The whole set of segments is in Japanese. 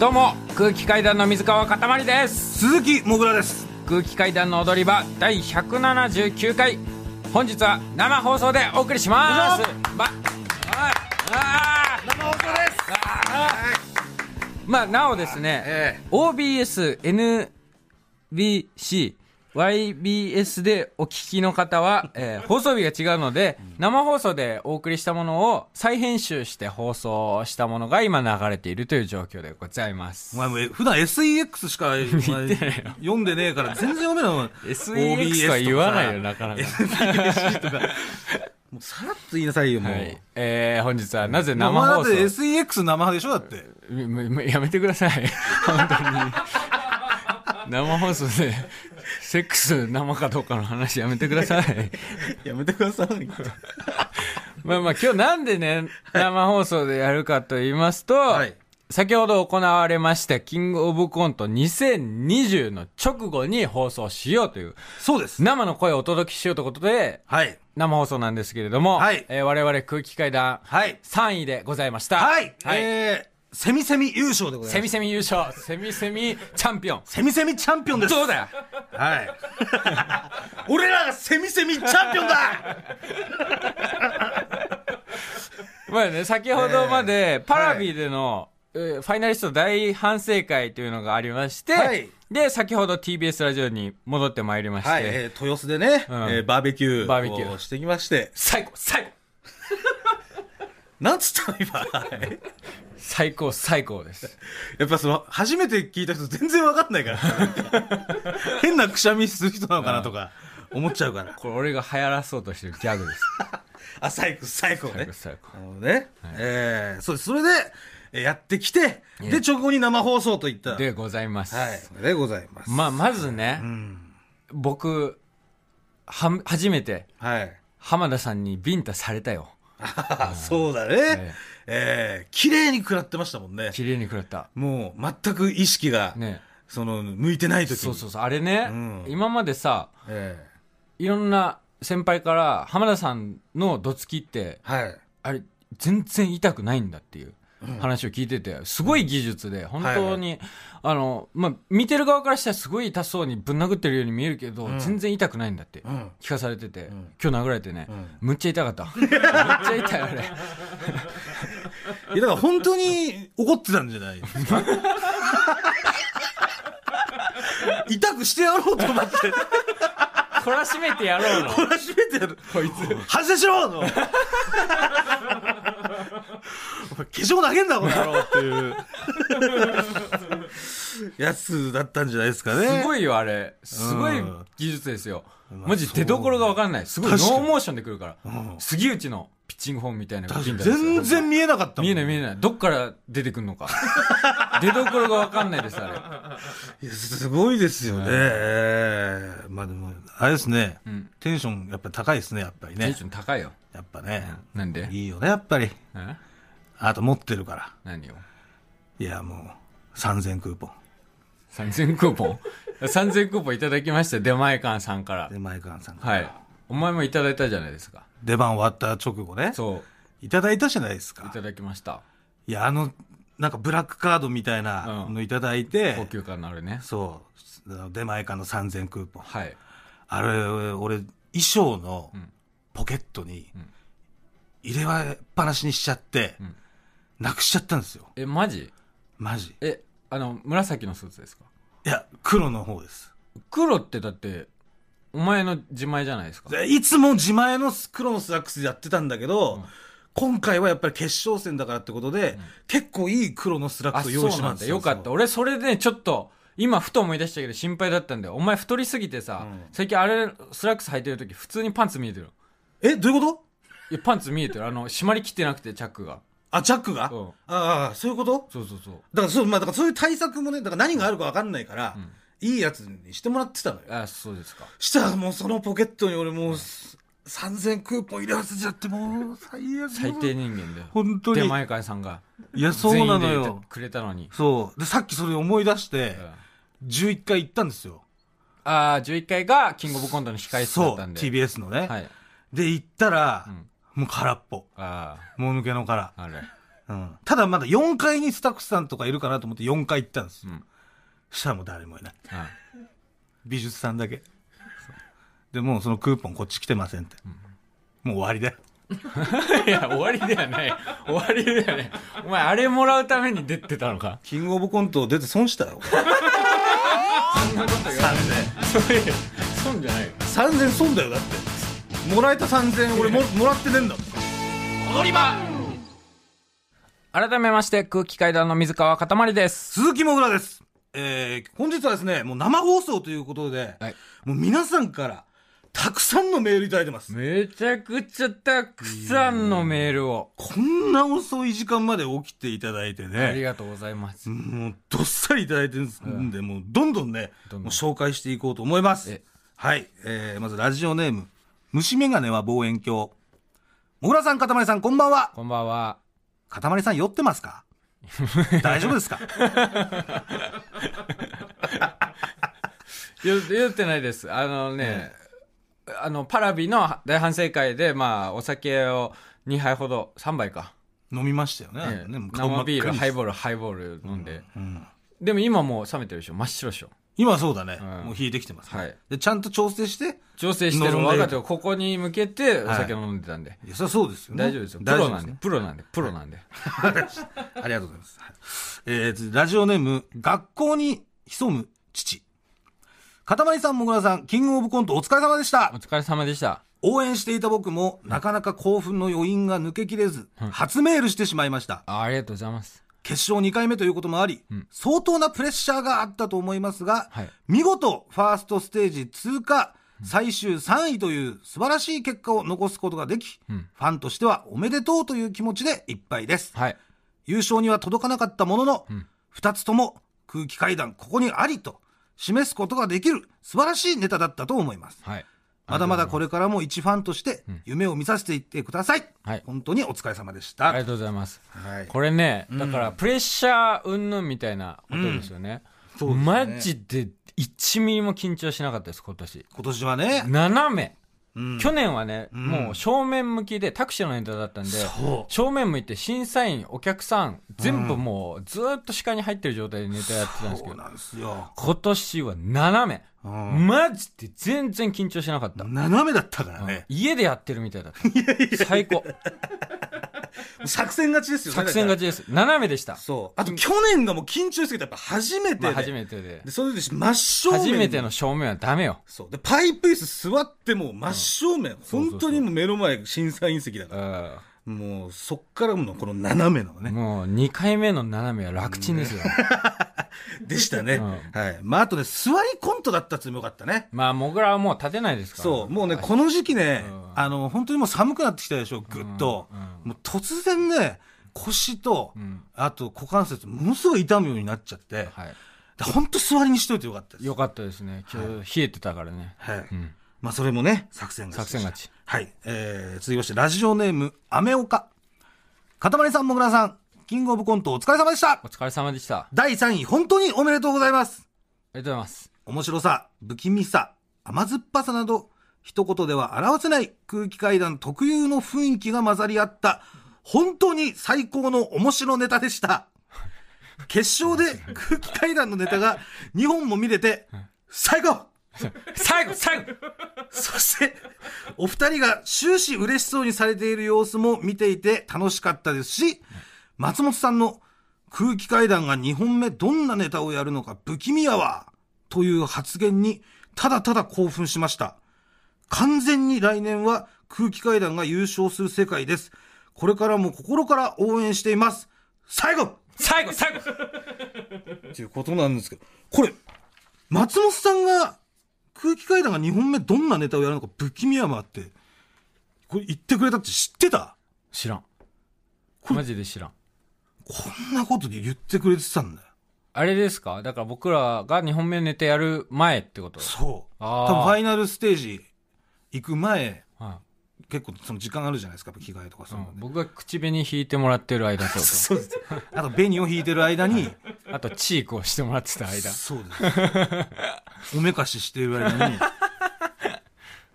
どうも空気階段の水川かたまりです。鈴木もぐらです。空気階段の踊り場第179回。本日は生放送でお送りします。まああ生放送です。まあなおですね、え OBS、NBC、YBS でお聞きの方は、えー放送日が違うので、生放送でお送りしたものを再編集して放送したものが今流れているという状況でございますお。前もう普段 SEX しか読んでねえから全然読めないもん SEX とは言わないよ、なかなか。もうさらっと言いなさいよもう、はい。えー、本日はなぜ生放送生だって SEX 生派でしょだってやめてください。本当に。生放送で、セックス生かどうかの話やめてください。やめてください まあまあ今日なんでね、生放送でやるかと言いますと、はい。先ほど行われましたキングオブコント2020の直後に放送しようという、そうです。生の声をお届けしようということで、はい。生放送なんですけれども、はい。えー我々空気階段はい。3位でございました。はい、はい。えー、セミセミ優勝でございます。セミセミ優勝、セミセミチャンピオン。セミセミチャンピオンです。どうだよ。はい。俺らがセミセミチャンピオンだ。まあね、先ほどまで、パラビでの、えーファイナリスト大反省会というのがありまして、はい。で、先ほど TBS ラジオに戻ってまいりまして、はい、えー、豊洲でね、うん。えーバーベキューバーベキュー。をしてきまして。最高最高 なんつったの今。はい最高最高です。やっぱその、初めて聞いた人全然わかんないから。変なくしゃみする人なのかなとか、思っちゃうから。これ俺が流行らそうとしてるギャグです。あ、最高、最高ね。最高なるほどね。えー、そうです。それで、えーやってきて、で、直後に生放送といった。でございます。はい。でございます。まあ、まずね、うん。僕、は、初めて、はい。浜田さんにビンタされたよ。あ そうだね。ええー、綺麗に食らってましたもんね。綺麗に食らった。もう、全く意識が、ね。その、向いてない時に。そうそうそう。あれね、うん今までさ、えいろんな先輩から、浜田さんのどつきって、ーはい。あれ、全然痛くないんだっていう話を聞いてて、すごい技術で、本当に、あの、まあ、見てる側からしたらすごい痛そうにぶん殴ってるように見えるけど、全然痛くないんだってん聞かされてて、今日殴られてね、んむっちゃ痛かった。むっちゃ痛い、あれ。いや、だから本当に怒ってたんじゃない？ですか痛くしてやろうと思って、懲らしめてやろうの。懲らしめてやる。こいつ。反省しろのお前化粧投げんだ、この野郎っていう。やつだったんじゃないですかね。すごいよ、あれ。すごいうん技術ですよ。まあマジ出所がわかんない。すごいノーモーションで来るから。ん杉内のチングフォームみたいな全然見えなかったもん。見えない見えない。どっから出てくんのか。出所がわかんないです、あれ。いやすごいですよね。ええまあでも、あれですね、んテンションやっぱり高いですね、やっぱりねテンシ。ョン高いよ。やっぱね。なんで？いいよね、やっぱり。え？あと持ってるから。何よ。いや、もう、3000クーポン。3000クーポン ?3000 クーポンいただきました出前館さんから。で、マイカンさんから。はい。お前もいただいたじゃないですか。出番終わった直後ね。そいただいたじゃないですう。いか。ただきました。いや、あの、なんかブラックカードみたいなのいただいて、高級感のあるね。そう、出前館の3000クーポン。はい。あれ、俺、衣装のポケットに入れっぱなしにしちゃって、んなくしちゃったんですよ。え、マジ？マジ。え、あの、紫のスーツですか？いや、黒の方です。黒ってだって、お前の自前じゃないですか。でいつも自前の黒のスラックスでやってたんだけど、今回はやっぱり決勝戦だからってことで、結構いい黒のスラックあ、ス。用意しましたよかった。俺、それでね、ちょっと、今、ふと思い出したけど心配だったんだよ。お前太りすぎてさ、うん最近あれ、スラックス履いてる時普通にパンツ見えてる。え、どういうこと？いや、パンツ見えてる。あの、締まりきってなくて、チャックが。あ、チャックが、うんああ、そういうこと？そうそうそう。だからそう、まあ、だからそういう対策もね、だから何があるか分かんないから、いいやつにしてもらってたのよ。あ、そうですか。したらもうそのポケットに俺もう、3000クーポン入れ忘れちゃって、もう最悪。最低人間で。本当に出前会さんが。いや、そうなのよて。くれたのに。そう。で、さっきそれ思い出してうん、11回行ったんですよ。ああ、11回がキングオブコントの控え室だそう、ったんで。TBS のね。はい。で、行ったら、んもう空っぽ。あもぬけの殻。あ、あれ。うん。ただまだ4階にスタッフさんとかいるかなと思って4階行ったんです。んそしたらもう誰もいない。はい美術さんだけ。で、もうそのクーポンこっち来てませんって。もう終わりだよ。いや、終わりではない。終わりではない。お前、あれもらうために出てたのか？キングオブコント出て損したよ。そんなこと言わない。そういう、損じゃないよ。3000損だよ、だって。もらえた3000円俺ももらってねえんだ。踊り場改めまして、空気階段の水川かたまりです。鈴木もぐらです。えー、本日はですね、もう生放送ということで、はいもう皆さんからたくさんのメールいただいてます。めちゃくちゃたくさんのメールを。こんな遅い時間まで起きていただいてね。ありがとうございます。もうどっさりいただいてるんで、もうどんどんね、どんどん紹介していこうと思いますえ。はい。えー、まずラジオネーム、虫眼鏡は望遠鏡。もぐらさん、かたまりさん、こんばんは。こんばんは。かたまりさん、酔ってますか？大丈夫ですか？言言ってないです。あのね、あの、パラビの大反省会で、まあ、お酒を2杯ほど、3杯か。飲みましたよね。生ビール、ハイボール、ハイボール飲んで。うんでも今もう冷めてるでしょ真っ白でしょ今はそうだね、うんもう冷えてきてます、ねはいで。ちゃんと調整して、調整してる若手をここに向けてお酒を飲んでたんで。いや、そりゃそうですよね。大丈夫ですよ。プロなんで。プロなんで。プロなんで。ありがとうございます。はいえー次ラジオネーム、学校に潜む父。かたまりさん、もぐらさん、キングオブコントお疲れ様でしたお。疲れ様でした。応援していた僕も、なかなか興奮の余韻が抜けきれず、初メールしてしまいました。あありがとうございます。決勝2回目ということもあり、ん相当なプレッシャーがあったと思いますが、はい見事、ファーストステージ通過、最終3位という素晴らしい結果を残すことができ、うんファンとしてはおめでとうという気持ちでいっぱいです。はい。優勝には届かなかったものの、ん2つとも空気階段ここにありと示すことができる素晴らしいネタだったと思います。はい。まだまだこれ。れからも一ファンとして夢を見させていってください。はい本当にお疲れ様でした。ありがとうございます。はいこれね、だから、プレッシャー云々みたいなことですよね。そうですねマジで1ミリも緊張しなかったです、今年。今年はね、斜め。うん去年はね、んもう正面向きでタクシーのネタだったんで正面向いて審査員、お客さん、全部もうずーっと視界に入ってる状態でネタやってたんですけど、そうなんですよ。今年は斜め。うんマジで全然緊張しなかった。斜めだったからね。家でやってるみたいだった。最高。作戦勝ちですよね。作戦勝ちです。斜めでした。そう。あと去年がもう緊張しすぎて、やっぱ初めてで。まあ初めてでで、。それで真正面。初めての。正面はダメよ。そう。で、パイプ椅子座ってもう真正面。そうそうそう本当にもう目の前審査員席だから。うもう、そっからのこの斜めのん。ね。もう2回目の斜めは楽ちんですよ。でしたね。うんはい。まあ、あとね、座りコントだったっていうのもよかったね。まあ、モグラはもう立てないですから。そう。もうね、はいこの時期ねうん、あの、本当にもう寒くなってきたでしょ、ぐっと。もう突然ね、腰とん、あと股関節、ものすごい痛むようになっちゃって、はい。で本当座りにしといてよかったです。よかったですね。今日冷えてたからね。はい。うん。まあ、それもね、作戦勝ち。作戦勝ち。はい。えー、続きまして、ラジオネーム、アメオカ。かたまりさん、もぐらさん、キングオブコントお疲れ様でしたお。疲れ様でした。あ第3位、本当におめでとうございます。りがとうございます。面白さ、不気味さ、甘酸っぱさなど、一言では表せない空気階段特有の雰囲気が混ざり合った、本当に最高の面白ネタでした。決勝で空気階段のネタが2本も見れて、最高 最後最後そして、お二人が終始嬉しそうにされている様子も見ていて楽しかったですし、松本さんの空気階段が2本目どんなネタをやるのか不気味やわという発言にただただ興奮しました。完全に来年は空気階段が優勝する世界です。これからも心から応援しています。最後最後最後 っていうことなんですけど、これ、松本さんが空気階段が2本目どんなネタをやるのか不気味山って、これ言ってくれたって知ってた？知らん。マジで知らん。こんなことで言ってくれてたんだよ。あれですか？だから僕らが2本目ネタやる前ってこと？そう。多分ファイナルステージ行く前、は結構その時間あるじゃないですか、着替えとかそういうので。僕が口紅引いてもらってる間そう そうです。あと、紅を引いてる間に、と。あと、チークをしてもらってた間。そうです。おめかししてる間に、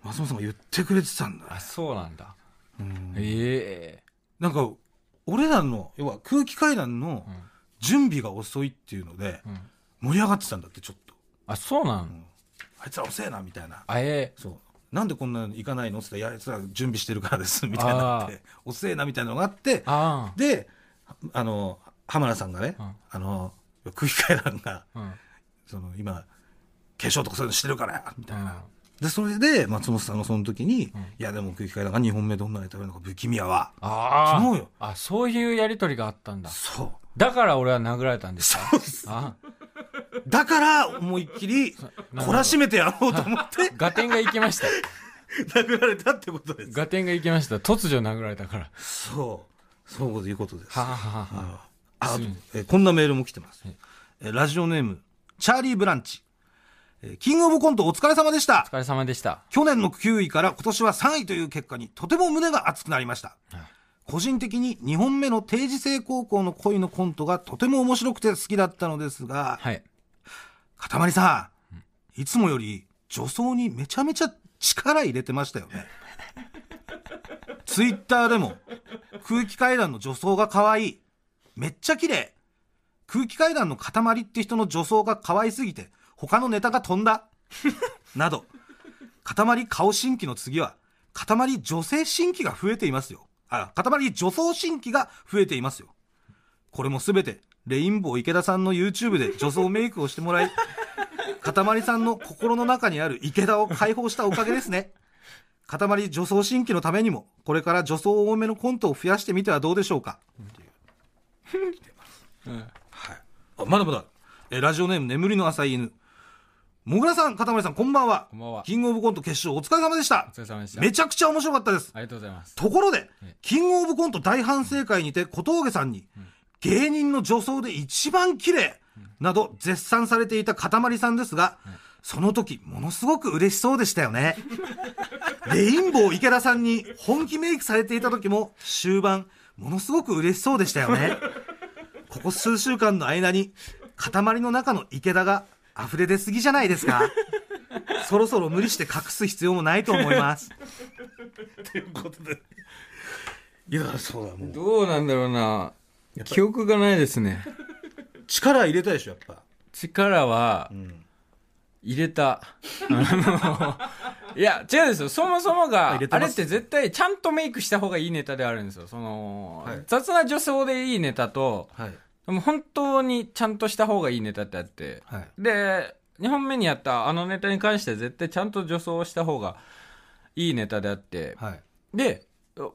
松本さんが言ってくれてたんだ。あ、そうなんだ。ええなんか、俺らの、要は空気階段の準備が遅いっていうので、うん。盛り上がってたんだって、ちょっと。あ、そうなの、あいつら遅えな、みたいな。あえそう。なんでこんなの行かないの？って言ったら、いや、あいつら準備してるからです、みたいになって、遅えな、みたいなのがあって、あで、あの、浜田さんがね、うんあの、空気階段が、あ。うん。その、今、化粧とかそういうのしてるから、みたいな。うんで、それで、松本さんがその時に、んいや、でも空気階段が2本目どんなネタやるのか不気味やわ。ああ。そうよ。あ、そういうやりとりがあったんだ。そう。だから俺は殴られたんですか？そうです。あだから、思いっきり、懲らしめてやろうと思って、ガテンが行きました。殴られたってことです。ガテンが行きました。突如殴られたから。そう。そういうことです。はあ、はあはあ、あすみまえこんなメールも来てますはい。えラジオネーム、チャーリー・ブランチ。えキングオブコントお疲れ様でしたお。疲れ様でした。去年の9位から今年は3位という結果にとても胸が熱くなりました。個人的に2本目の定時制高校の恋のコントがとても面白くて好きだったのですが、はい。かたまりさん、いつもより女装にめちゃめちゃ力入れてましたよね。ツイッターでも空気階段の女装が可愛い。めっちゃ綺麗。空気階段の塊って人の女装が可愛すぎて他のネタが飛んだ。など、塊顔新規の次は塊女性新規が増えていますよ。あ、塊女装新規が増えていますよ。これもすべて、レインボー池田さんの YouTube で女装メイクをしてもらい、かたまりさんの心の中にある池田を解放したおかげですね。かたまり女装新規のためにも、これから女装多めのコントを増やしてみてはどうでしょうか。うん。はい。あ、まだまだ。え、ラジオネーム眠りの浅い犬。もぐらさん、かたまりさん、こんばんは。こんばんはキングオブコント決勝お疲れ様でしたお。疲れ様でした。めちゃくちゃ面白かったです。ありがとうございます。ところでえ、キングオブコント大反省会にて小峠さんに、芸人の女装で一番綺麗など絶賛されていたかたまりさんですが、その時ものすごく嬉しそうでしたよね。レインボー池田さんに本気メイクされていた時も終盤ものすごく嬉しそうでしたよね。ここ数週間の間に塊の中の池田が溢れ出すぎじゃないですか。そろそろ無理して隠す必要もないと思います。ということで。いや、そうだ、もう。どうなんだろうな。記憶がないですね。力入れたでしょ、やっぱ。力はうん。入れた。あ のいや、違うんですよ。そもそもあがあれって絶対ちゃんとメイクした方がいいネタであるんですよ。その、はい雑な女装でいいネタと、はい。でも本当にちゃんとした方がいいネタってあって、はい。で、2本目にやったあのネタに関しては絶対ちゃんと女装した方がいいネタであって、はい。で、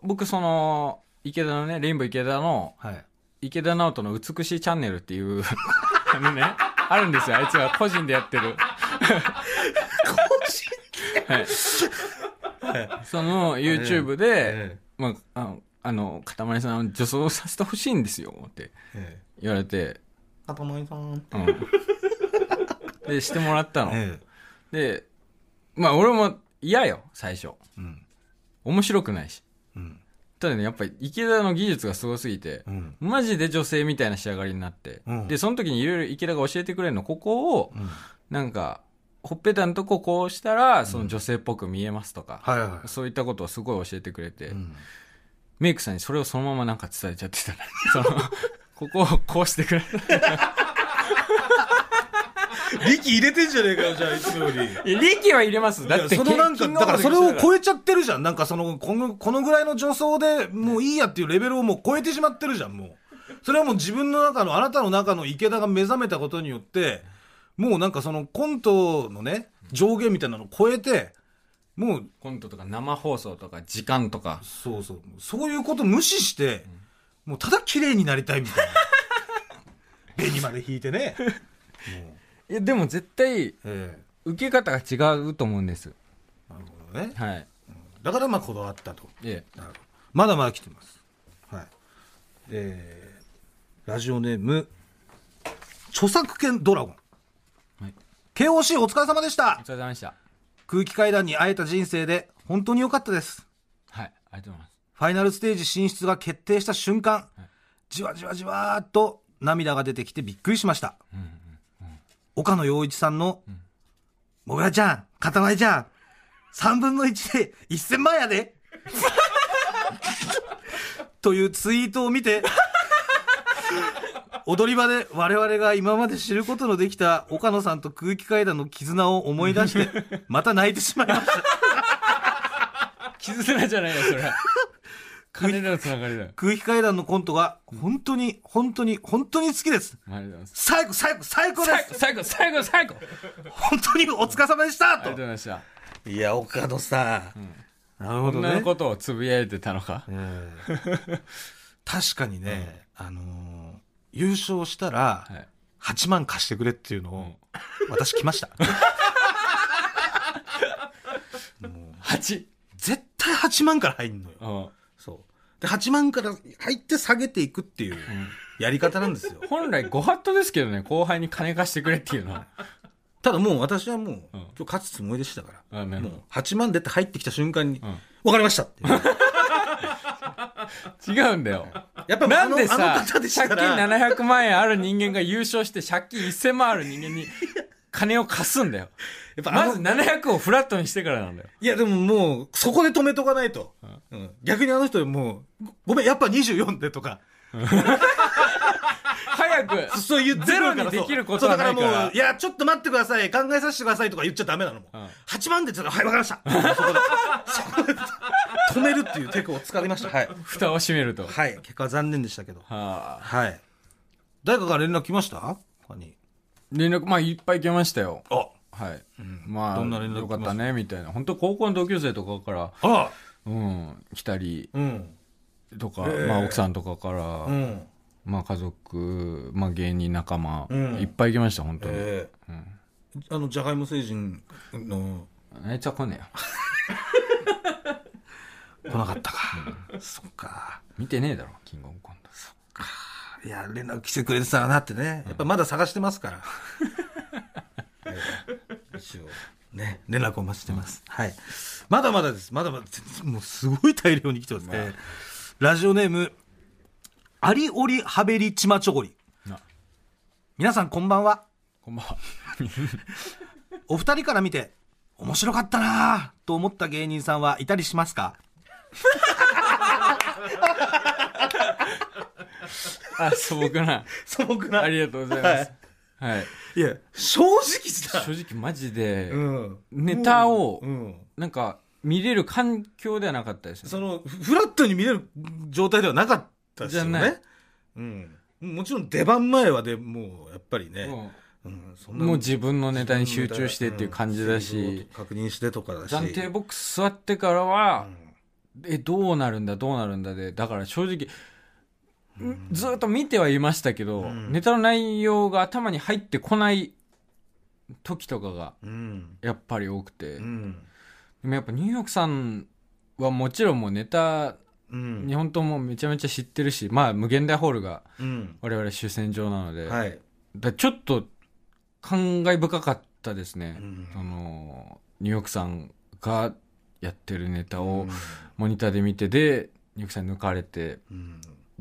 僕その、池田のね、レインボー池田の、はい。池田直人の美しいチャンネルっていう、あのね、あるんですよ。あいつが個人でやってる。はい。その YouTube で、えまあ、あの、あの、かたまりさん女装させてほしいんですよ、ってえ。え言われて、え。かたまりさん。うん。で、してもらったの。えで、まあ俺も嫌よ、最初。え。うん。面白くないし。うん。ただね、やっぱり池田の技術がすごすぎて、うん。マジで女性みたいな仕上がりになって、うんで、その時にいろいろ池田が教えてくれるの、ここを、うん。なんか、ほっぺたのとここうしたら、その女性っぽく見えますとか、はいはい。そういったことをすごい教えてくれて、うん。メイクさんにそれをそのままなんか伝えちゃってたね。その、ここをこうしてくれ。力入れてんじゃねえかよ、じゃあ、いつもより。いや力は入れます。だって、そのなんか、キングオブだからそれをで超えちゃってるじゃん。なんかその、この、このぐらいの女装でもういいやっていうレベルをもう超えてしまってるじゃん、もう。それはもう自分の中の、あなたの中の池田が目覚めたことによって、もうなんかそのコントのね、上限みたいなのを超えて、もう、コントとか生放送とか時間とか。そうそう、そういうこと無視して、もうただ綺麗になりたいみたいな。紅まで引いてね。もういや、でも絶対、え受け方が違うと思うんです。えなるほどね。はい。だからまあこだわったと。えなるほどまだまだ来てます。はい。えー、ラジオネーム、著作権ドラゴン。はい。KOC お疲れ様でしおた。疲れ様でした。空気階段に会えた人生で本当に良かったです。はい。ありがとうございます。ファイナルステージ進出が決定した瞬間、じわじわじわーっと涙が出てきてびっくりしました。岡野陽一さんの、もぐらちゃん、かたまりちゃん、3分の1で1000万やで。というツイートを見て、踊り場で我々が今まで知ることのできた岡野さんと空気階段の絆を思い出して、また泣いてしまいました。絆じゃないよ、それは。空気階段のコントが本当に、本当に、本当に好きです。最後、最後、最高です最後、最後、最後本当にお疲れ様でしたありがとうございました。いや、岡野さん。なるほどね。こんなことをつぶやいてたのか。ええ 確かにね、あのー優勝したら、はい。8万貸してくれっていうのを、私来ました。8! 絶対8万から入んのよ。で、8万から入って下げていくっていうやり方なんですよ。本来ご法度ですけどね、後輩に金貸してくれっていうのは。ただもう私はもう、うん今日勝つつもりでしたから。もう8万出て入ってきた瞬間に、んわかりましたって。違うんだよ。やっぱなんでさ、借ら金700万円ある人間が優勝して借金1000万ある人間に金を貸すんだよ。やっぱまず700をフラットにしてからなんだよ。いや、でももう、そこで止めとかないと。うん逆にあの人もう、ごごめん、やっぱ24でとか、早く、そう言ってゼロにできることはないかそうだかららもう、いや、ちょっと待ってください、考えさせてくださいとか言っちゃダメなのもん。うん8万でちょっと、はい、わかりました。止めるっていうテクを使いました。はい。蓋を閉めると。ははい。結果は残念でしたけど。あ。はい。誰かから連絡来ました？他に。連絡、まあいっぱい来ましたよ。あ、はい。まあ、どんな連絡よかったね、みたいな。本当高校の同級生とかから、あら、うん、来たりうん。とか、ええまあ奥さんとかから、うん。まあ家族、まあ芸人仲間、うんいっぱい来ました、本当に。ええあの、じゃがいも星人の、あいつは来ねえよ。来なかったか。そっか。見てねえだろ、キングオブコント。いや、連絡来てくれてたらなってね。やっぱまだ探してますから。え え一応、ね、連絡をお待ちしてます。はい。まだまだです。まだまだ、もうすごい大量に来てますね。ラジオネーム、アリオリハベリチマチョゴリ。な皆さんこんばんは。こんばんは。お二人から見て、面白かったなぁと思った芸人さんはいたりしますか？あ、素朴な。素朴なありがとうございます。はい。いや、正直さ。正直マジで、うん。ネタをうん。なんか、見れる環境ではなかったですね。その、フラットに見れる状態ではなかったですよね。じゃないうん。もちろん出番前はでもう、やっぱりね、うん、そんなもう自分のネタに集中してっていう感じだうんし、確認してとかだし。暫定ボックス座ってからは、え、どうなるんだ、どうなるんだで、だから正直、ずっと見てはいましたけど、んネタの内容が頭に入ってこない時とかがうん。やっぱり多くて、うん。でもやっぱニューヨークさんはもちろんもうネタ、うん。日本刀もめちゃめちゃ知ってるし、まあ無限大ホールがうん。我々主戦場なので、はい。だちょっと感慨深かったですね。うんあの、ニューヨークさんがやってるネタをうんモニターで見てで、ニューヨークさんに抜かれて、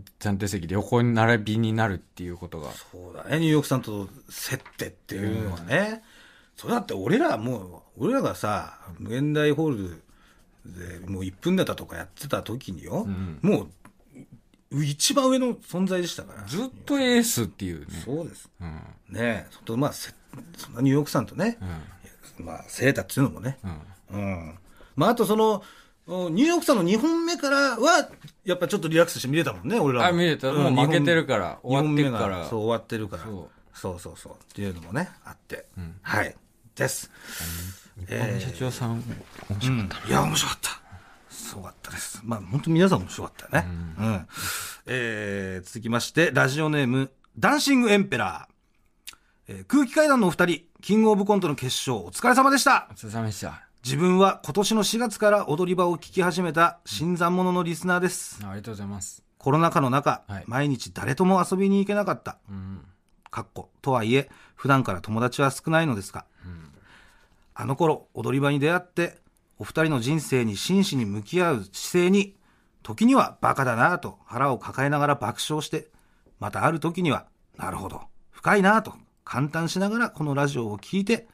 うん。暫定席で横に並びになるっていうことが。そうだね、ニューヨークさんと競ってっていうのはね。それだって俺らもう、俺らがさ、無限大ホールでもう1分ネタとかやってた時によ、んもう、一番上の存在でしたから。ずっとエースっていうね。そうです。うん。ねえ、そとまあ、せそんなニューヨークさんとね、うん。まあ、セータっていうのもね、うん。うん。まあ、あとその、おニューヨークさんの2本目からは、やっぱちょっとリラックスして見れたもんね、俺らも。あ、見れた。んもう負けてるから。終わってるから。そう、終わってるから。そうそうそうっていうのもね、あって。んはい。です。日本社長さん、面白かった。いや、面白かった。すごかったです。まあ、本当皆さん面白かったよね。うん。えー、続きまして、ラジオネーム、ダンシングエンペラー。えー空気階段のお二人、キングオブコントの決勝、お疲れ様でしたお。疲れ様でした。自分は今年の4月から踊り場を聞き始めた新参者のリスナーです。あありがとうございます。コロナ禍の中、はい毎日誰とも遊びに行けなかった。うん。かっことはいえ、普段から友達は少ないのですが、あの頃、踊り場に出会って、お二人の人生に真摯に向き合う姿勢に、時にはバカだなぁと腹を抱えながら爆笑して、またある時には、なるほど、深いなぁと感嘆しながらこのラジオを聞いて、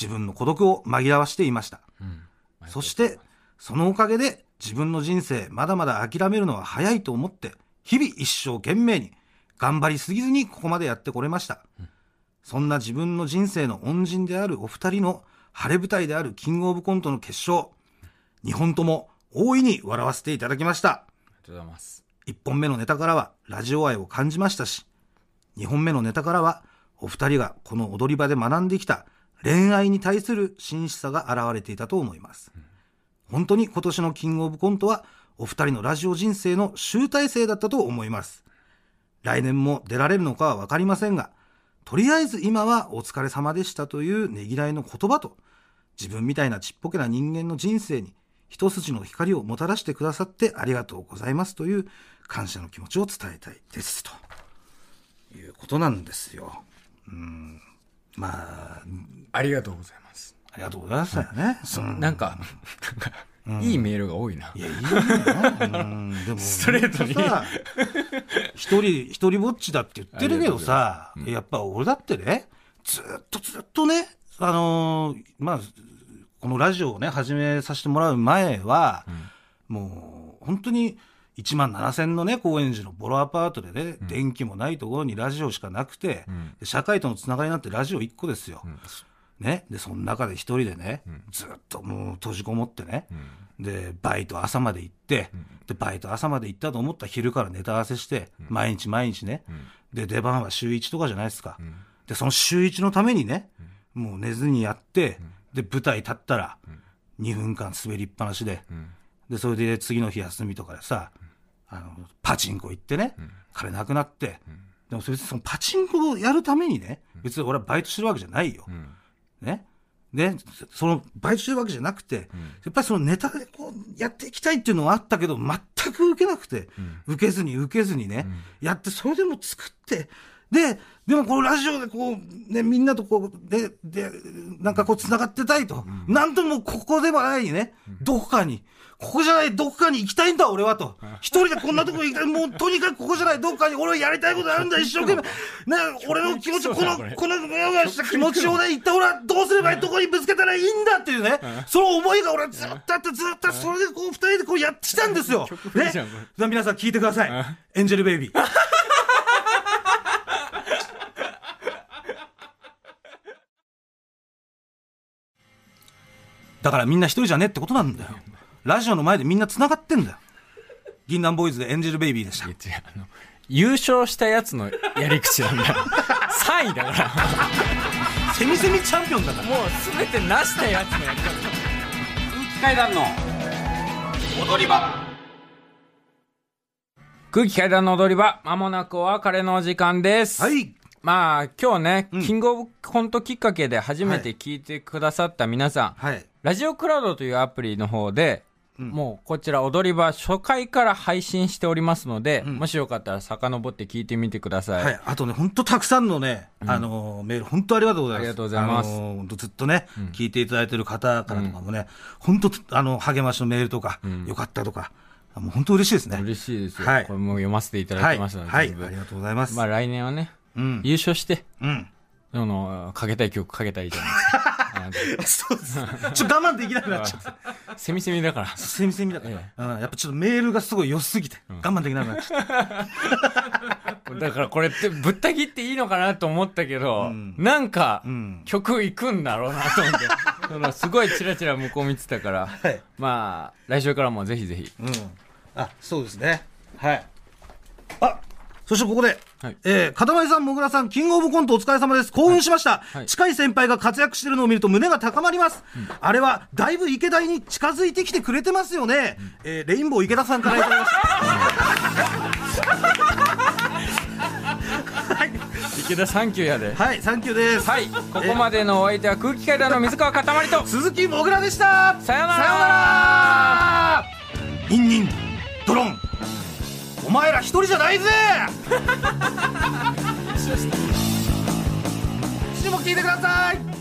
自分の孤独を紛らわしていました。うん。そして、そのおかげで自分の人生まだまだ諦めるのは早いと思って、日々一生懸命に頑張りすぎずにここまでやってこれました。そんな自分の人生の恩人であるお二人の晴れ舞台であるキングオブコントの決勝、2本とも大いに笑わせていただきました。ありがとうございます。1本目のネタからはラジオ愛を感じましたし、2本目のネタからはお二人がこの踊り場で学んできた恋愛に対する真摯さが現れていたと思います。本当に今年のキングオブコントはお二人のラジオ人生の集大成だったと思います。来年も出られるのかはわかりませんが、とりあえず今はお疲れ様でしたというねぎらいの言葉と、自分みたいなちっぽけな人間の人生に一筋の光をもたらしてくださってありがとうございますという感謝の気持ちを伝えたいですということなんですよ。うんまあ、ありがとうございます。ありがとうございますよね。うんな。んか、いいメールが多いな。いや、いいよ。でも、ストレートに。さ、一人、一人ぼっちだって言ってるけどさ、やっぱ俺だってね、ずっとずっとね、あのーまあ、このラジオをね、始めさせてもらう前は、もう、本当に、1万7000のね、高円寺のボロアパートでね、電気もないところにラジオしかなくて、で社会とのつながりなんてラジオ1個ですよ。ね。で、その中で一人でね、ずっともう閉じこもってね、で、バイト朝まで行って、で、バイト朝まで行ったと思ったら昼からネタ合わせして、毎日毎日ね、で、出番は週1とかじゃないですか。で、その週1のためにね、もう寝ずにやって、で、舞台立ったら、2分間滑りっぱなしで、で、それで次の日休みとかでさ、あの、パチンコ行ってね、金なくなって、でもそれそのパチンコをやるためにね、別に俺はバイトしてるわけじゃないよ。ね。で、その、バイトしてるわけじゃなくて、やっぱりそのネタでこう、やっていきたいっていうのはあったけど、全く受けなくて、受けずに受けずにね、やって、それでも作って、で、でもこのラジオでこう、ね、みんなとこう、で、で、なんかこう繋がってたいと。なんともここでもないね、どこかに、ここじゃないどこかに行きたいんだ俺はと。一人でこんなとこ行きたい。もうとにかくここじゃないどこかに俺はやりたいことあるんだ一生懸命。ね、俺の気持ち、この、この、ややした気持ちをね、言った俺はどうすればいいどこにぶつけたらいいんだっていうね、その思いが俺はずっとあってずっとそれでこう二人でこうやってきたんですよ。ね。皆さん聞いてください。エンジェルベイビー。だからみんな一人じゃねってことなんだよ。ラジオの前でみんな繋がってんだよ。銀杏ボーイズでエンジェルベイビーでした。いやあの優勝したやつのやり口なんだよ。3位だから。セミセミチャンピオンだから。もう全てなしたやつのやり方。空気階段の踊り場空気階段の踊り場、まもなくお別れのお時間です。はい。まあ、今日ね、キングオブコントきっかけで初めて聞いてくださった皆さん、はい。ラジオクラウドというアプリの方で、もうこちら踊り場初回から配信しておりますので、もしよかったら遡って聞いてみてください。はい。あとね、本当たくさんのね、あのー、メール、本当ありがとうございます。ありがとうございますあのー、ずっとね、聞いていただいてる方からとかもね、本当、あの、励ましのメールとか、よかったとか、もう本当嬉しいですね。嬉しいですよ。はいこれもう読ませていただはい。きますので、はい。全部ありがとうございます。まあ来年はね、うん。優勝して、うん。あの、かけたい曲かけたいじゃないですか そうです。ちょっと我慢できなくなっちゃった。あの。セミセミだから。セミセミだから、えうん。やっぱちょっとメールがすごい良すぎて、我慢できなくなっちゃった。だからこれってぶった切っていいのかなと思ったけど、なんかん曲いくんだろうなと思って、そのすごいチラチラ向こう見てたから、はい。まあ、来週からもぜひぜひ。うん。あ、そうですね。はい。あ、そしてここで、はいえー、片前さん、もぐらさん、キングオブコントお疲れ様です。興奮しました。はい近い先輩が活躍してるのを見ると胸が高まります。あれは、だいぶ池田に近づいてきてくれてますよね。えー、レインボー池田さんからいただきました。池田サンキューやで。はい、サンキューです。はい、ここまでのお相手は空気階段の水川かたまりと、鈴木もぐらでしたさよならさよならニンニンドロンお前ら一人じゃないぜ！次も聞いてください